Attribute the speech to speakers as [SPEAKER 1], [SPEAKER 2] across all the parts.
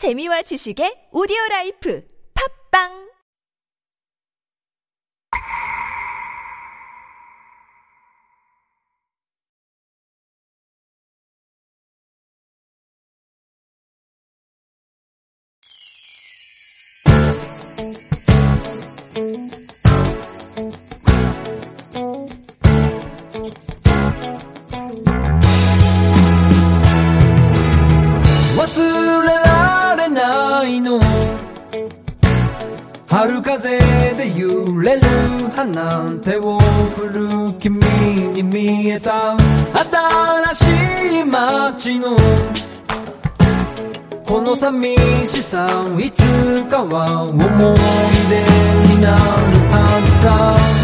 [SPEAKER 1] 재미와 지식의 오디오 라이프. 팝빵!
[SPEAKER 2] なんてを振る君に見えた。新しい街のこの寂しさいつかは思い出になるはずさ。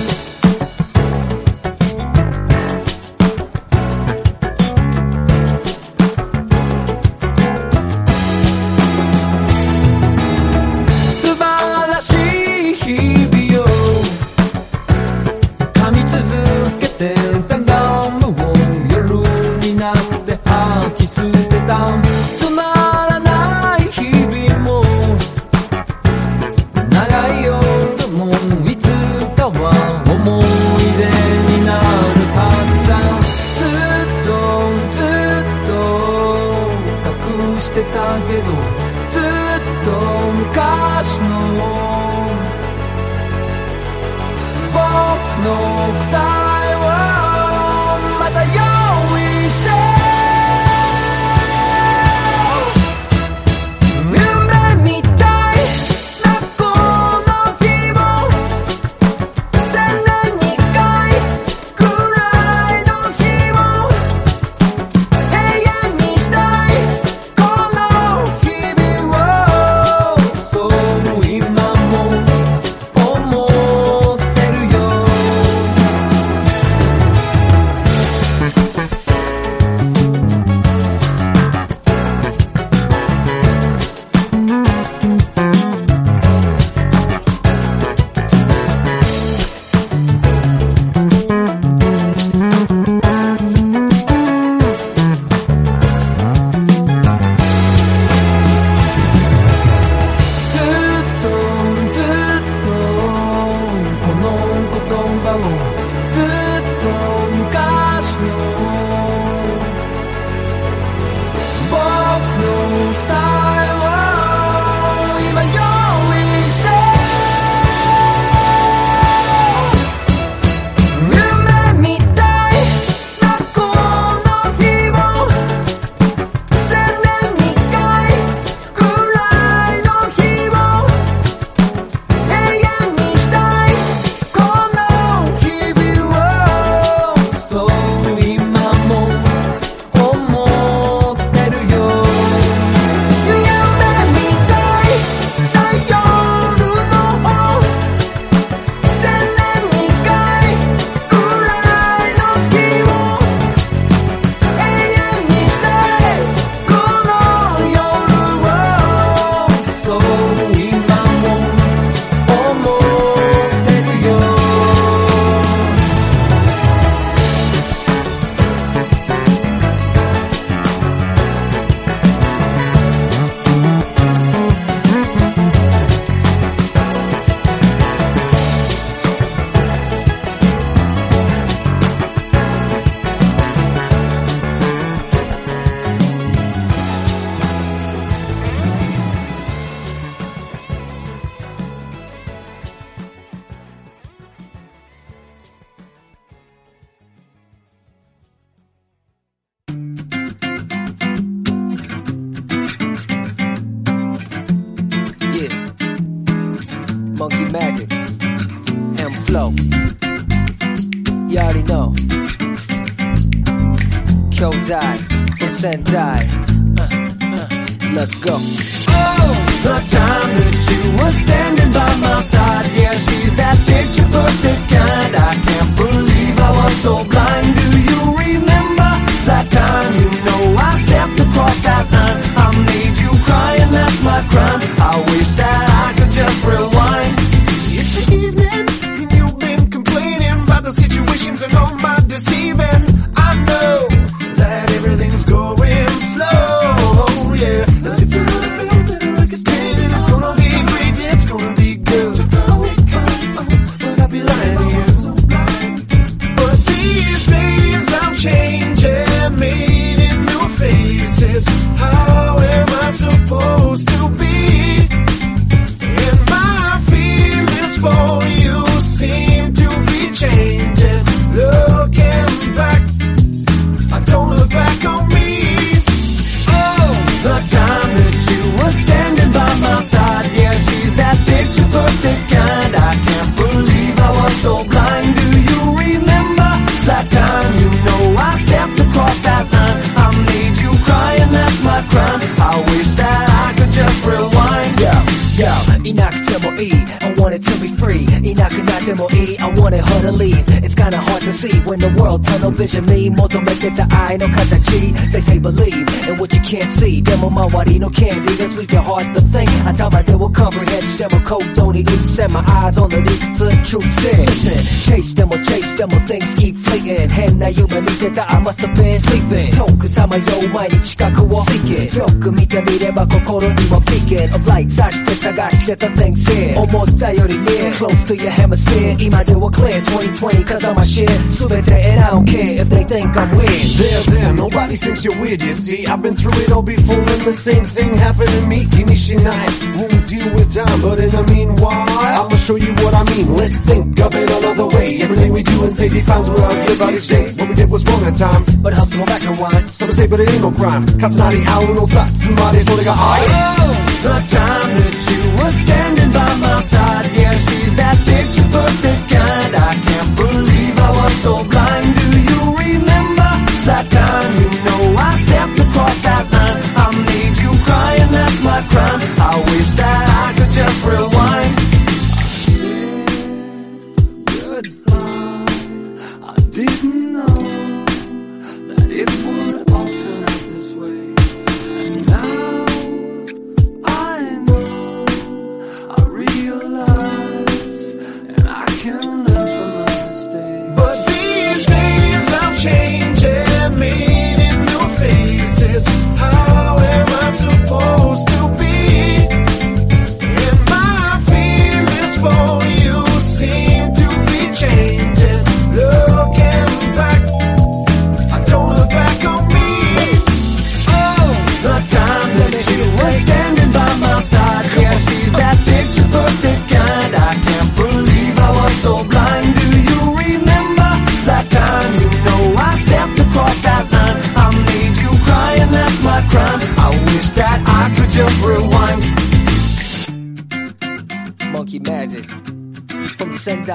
[SPEAKER 2] いい
[SPEAKER 3] I
[SPEAKER 4] want it to be free いなくなってもいい I want it her to leave It's kinda hard to see when the world tunnel vision me 求めてた愛の形 They say believe in what you can't see でも周りの candy That's weak and hard to think 頭では comprehend しても行動に移せ My eyes on the 理屈 Truth said Listen Chase でも chase でも Things keep fleeting 変な夢見てた I must have been sleeping 遠くさまよう毎日近くを seek it よく見てみれば心にも beacon of light さして探してた things here 思ったより near Close to your hemisphere 今では clear 2020 cause I'm a shit 全て and I don't care if they think I'm weird
[SPEAKER 5] There, there, nobody thinks you're weird, you see. I've been through it all before, and the same thing happened to me. Kinishinai, wounds heal with time, but in the meanwhile, I'ma show you what I mean. Let's think of it another way. Everything we do and say defines what us live out each day. What we did was wrong at time.
[SPEAKER 4] But it helps me back and rewind
[SPEAKER 5] Some say, but it ain't no crime. Kasanari, owl, no sa, tsumare, so they got eyes.
[SPEAKER 3] The time that you were standing by my side, yeah, she's that picture perfect kind. I can't believe I was so blind. Do you remember that time? You know I stepped across that line. I made you cry, and that's my crime. I wish that I could just rewind.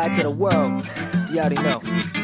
[SPEAKER 3] From
[SPEAKER 5] to
[SPEAKER 3] the
[SPEAKER 4] world. You already know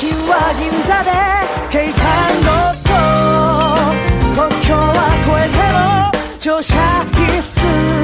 [SPEAKER 6] 기와 김사대 개탄 것도 거켜와 고해태로 조샤 기스.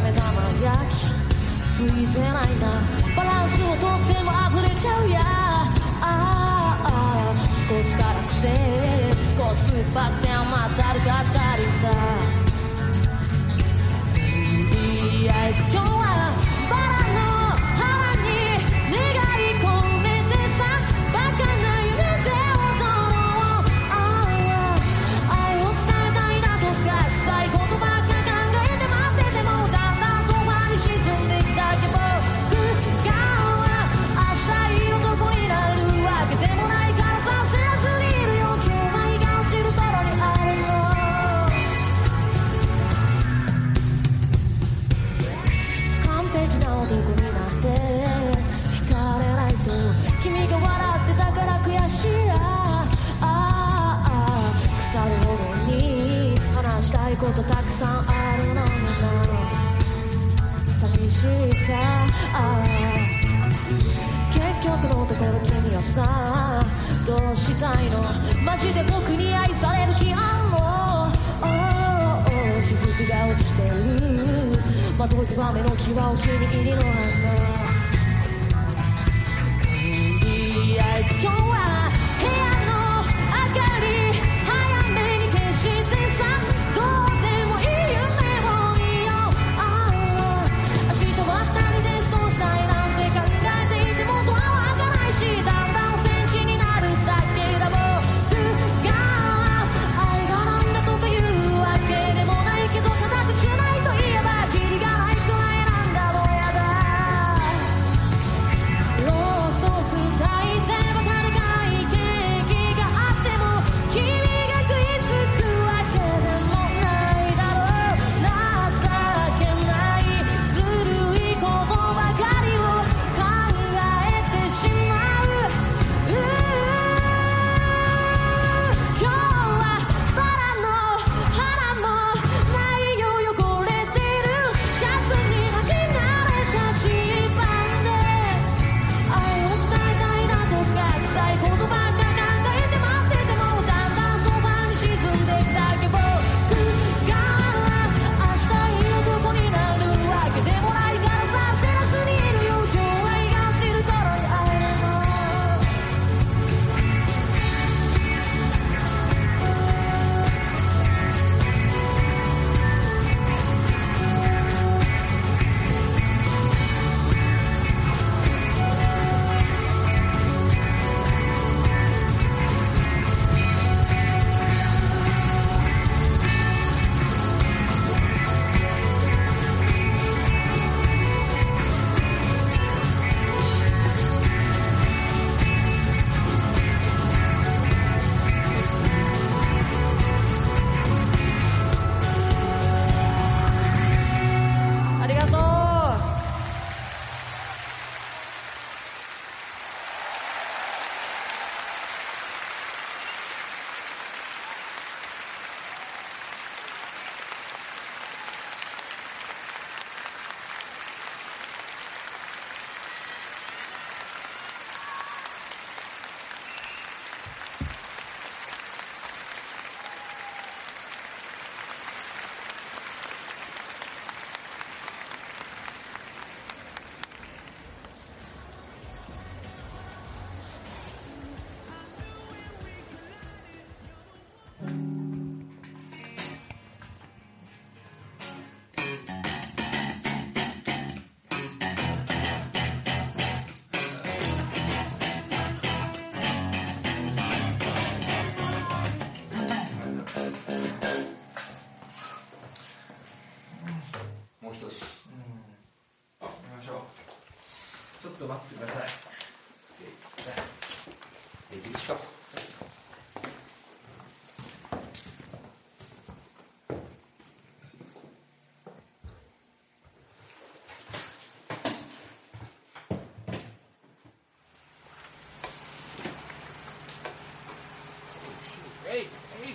[SPEAKER 6] 目玉焼きついてないな。バランスをとっても溢れちゃうや。ああ少し辛くて少し酸っぱくて甘ったるかったりさ。と極めの際を死に入りの花とりあえず今日は。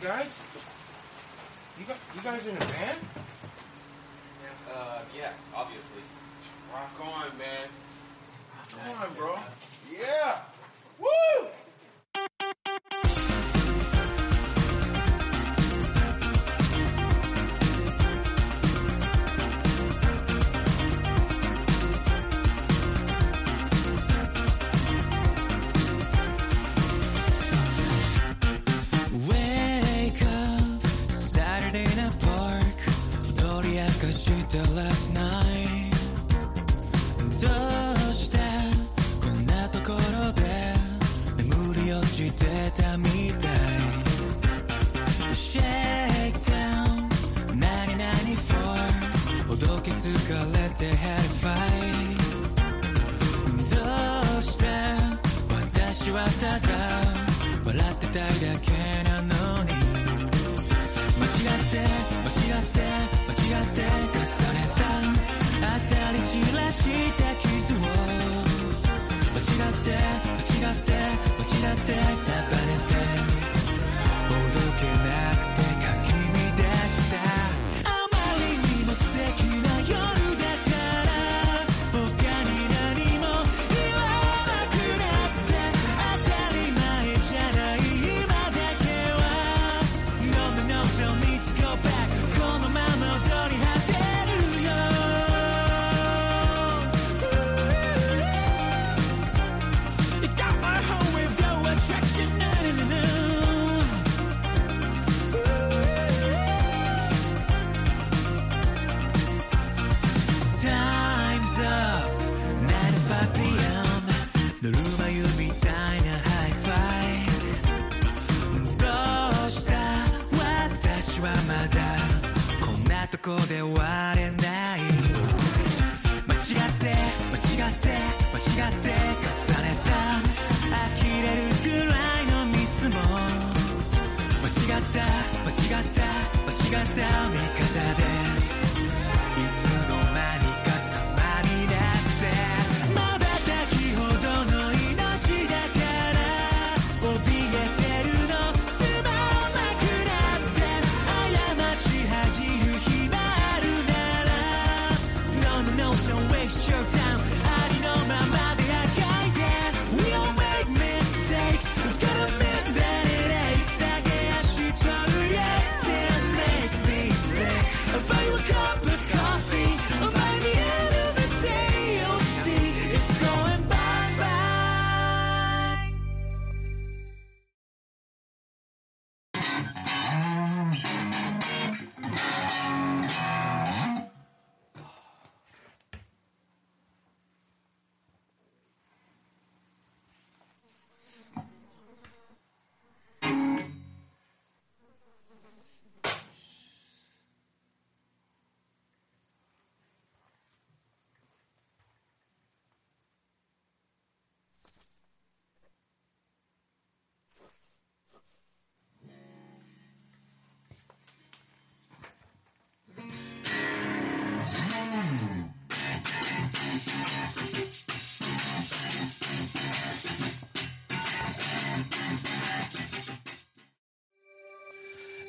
[SPEAKER 7] guys? You got you guys in a band?
[SPEAKER 8] Uh, yeah, obviously.
[SPEAKER 7] Rock on, man. Rock on, bro. Yeah.
[SPEAKER 9] した傷を。間違って間違って間違って暴れて。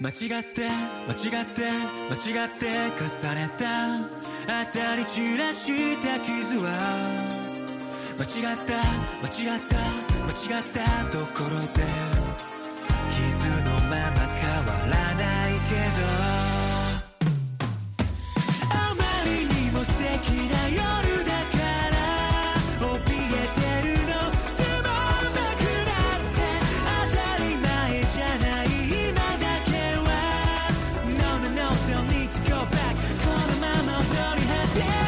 [SPEAKER 9] 間違って間違って間違って重ねた。当たり散らした傷は間違った間違った間違ったところで。Yeah.